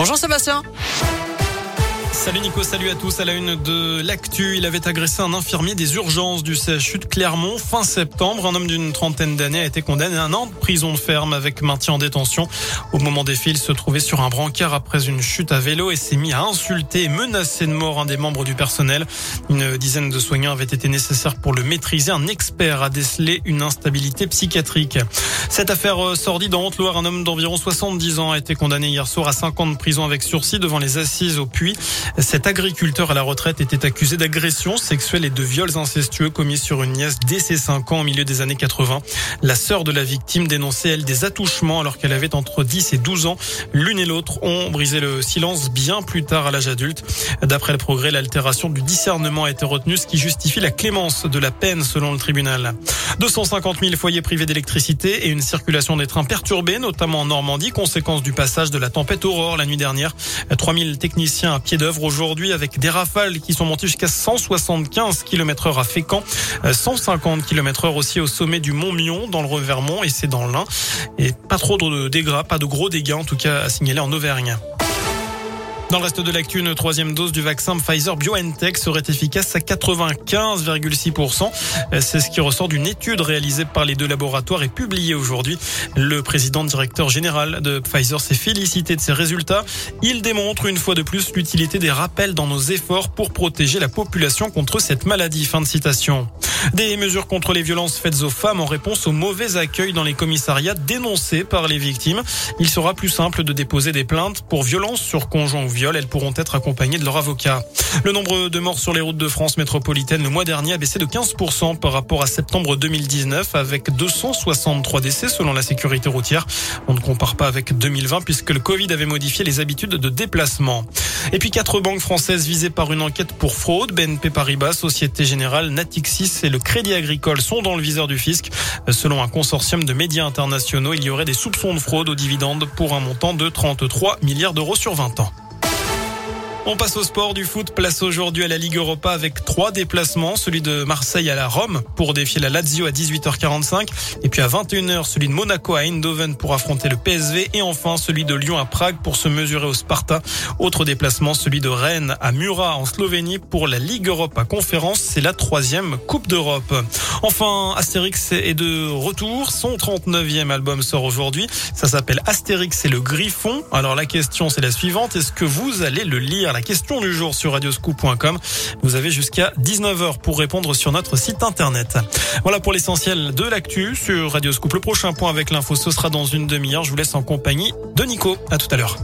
Bonjour Sébastien. Salut Nico, salut à tous. À la une de l'actu, il avait agressé un infirmier des urgences du CHU de Clermont fin septembre. Un homme d'une trentaine d'années a été condamné à un an de prison de ferme avec maintien en détention. Au moment des faits, il se trouvait sur un brancard après une chute à vélo et s'est mis à insulter et menacer de mort un des membres du personnel. Une dizaine de soignants avaient été nécessaires pour le maîtriser. Un expert a décelé une instabilité psychiatrique. Cette affaire euh, sordide en Haute-Loire, un homme d'environ 70 ans a été condamné hier soir à 5 ans de prison avec sursis devant les assises au Puy. Cet agriculteur à la retraite était accusé d'agression sexuelle et de viols incestueux commis sur une nièce dès ses 5 ans au milieu des années 80. La sœur de la victime dénonçait, elle, des attouchements alors qu'elle avait entre 10 et 12 ans. L'une et l'autre ont brisé le silence bien plus tard à l'âge adulte. D'après le progrès, l'altération du discernement a été retenue, ce qui justifie la clémence de la peine selon le tribunal. 250 000 foyers privés d'électricité et une circulation des trains perturbée, notamment en Normandie, conséquence du passage de la tempête Aurore la nuit dernière. 3000 techniciens à pied d'œuvre aujourd'hui avec des rafales qui sont montées jusqu'à 175 km heure à Fécamp, 150 km heure aussi au sommet du Mont Mion dans le Revermont et c'est dans l'Ain. Et pas trop de dégâts, pas de gros dégâts en tout cas à signaler en Auvergne. Dans le reste de l'actu, une troisième dose du vaccin Pfizer BioNTech serait efficace à 95,6%. C'est ce qui ressort d'une étude réalisée par les deux laboratoires et publiée aujourd'hui. Le président directeur général de Pfizer s'est félicité de ces résultats. Il démontre une fois de plus l'utilité des rappels dans nos efforts pour protéger la population contre cette maladie. Fin de citation. Des mesures contre les violences faites aux femmes en réponse au mauvais accueil dans les commissariats dénoncés par les victimes. Il sera plus simple de déposer des plaintes pour violences sur conjoint ou viol. Elles pourront être accompagnées de leur avocat. Le nombre de morts sur les routes de France métropolitaine le mois dernier a baissé de 15% par rapport à septembre 2019 avec 263 décès selon la sécurité routière. On ne compare pas avec 2020 puisque le Covid avait modifié les habitudes de déplacement. Et puis quatre banques françaises visées par une enquête pour fraude. BNP Paribas, Société Générale, Natixis et le Crédit Agricole sont dans le viseur du fisc. Selon un consortium de médias internationaux, il y aurait des soupçons de fraude aux dividendes pour un montant de 33 milliards d'euros sur 20 ans. On passe au sport du foot. Place aujourd'hui à la Ligue Europa avec trois déplacements. Celui de Marseille à la Rome pour défier la Lazio à 18h45. Et puis à 21h, celui de Monaco à Eindhoven pour affronter le PSV. Et enfin, celui de Lyon à Prague pour se mesurer au Sparta. Autre déplacement, celui de Rennes à Murat en Slovénie pour la Ligue Europa conférence. C'est la troisième Coupe d'Europe. Enfin, Astérix est de retour. Son 39e album sort aujourd'hui. Ça s'appelle Astérix et le Griffon. Alors la question c'est la suivante. Est-ce que vous allez le lire la question du jour sur radioscoop.com. Vous avez jusqu'à 19h pour répondre sur notre site internet. Voilà pour l'essentiel de l'actu sur Radioscoop. Le prochain point avec l'info, ce sera dans une demi-heure. Je vous laisse en compagnie de Nico. À tout à l'heure.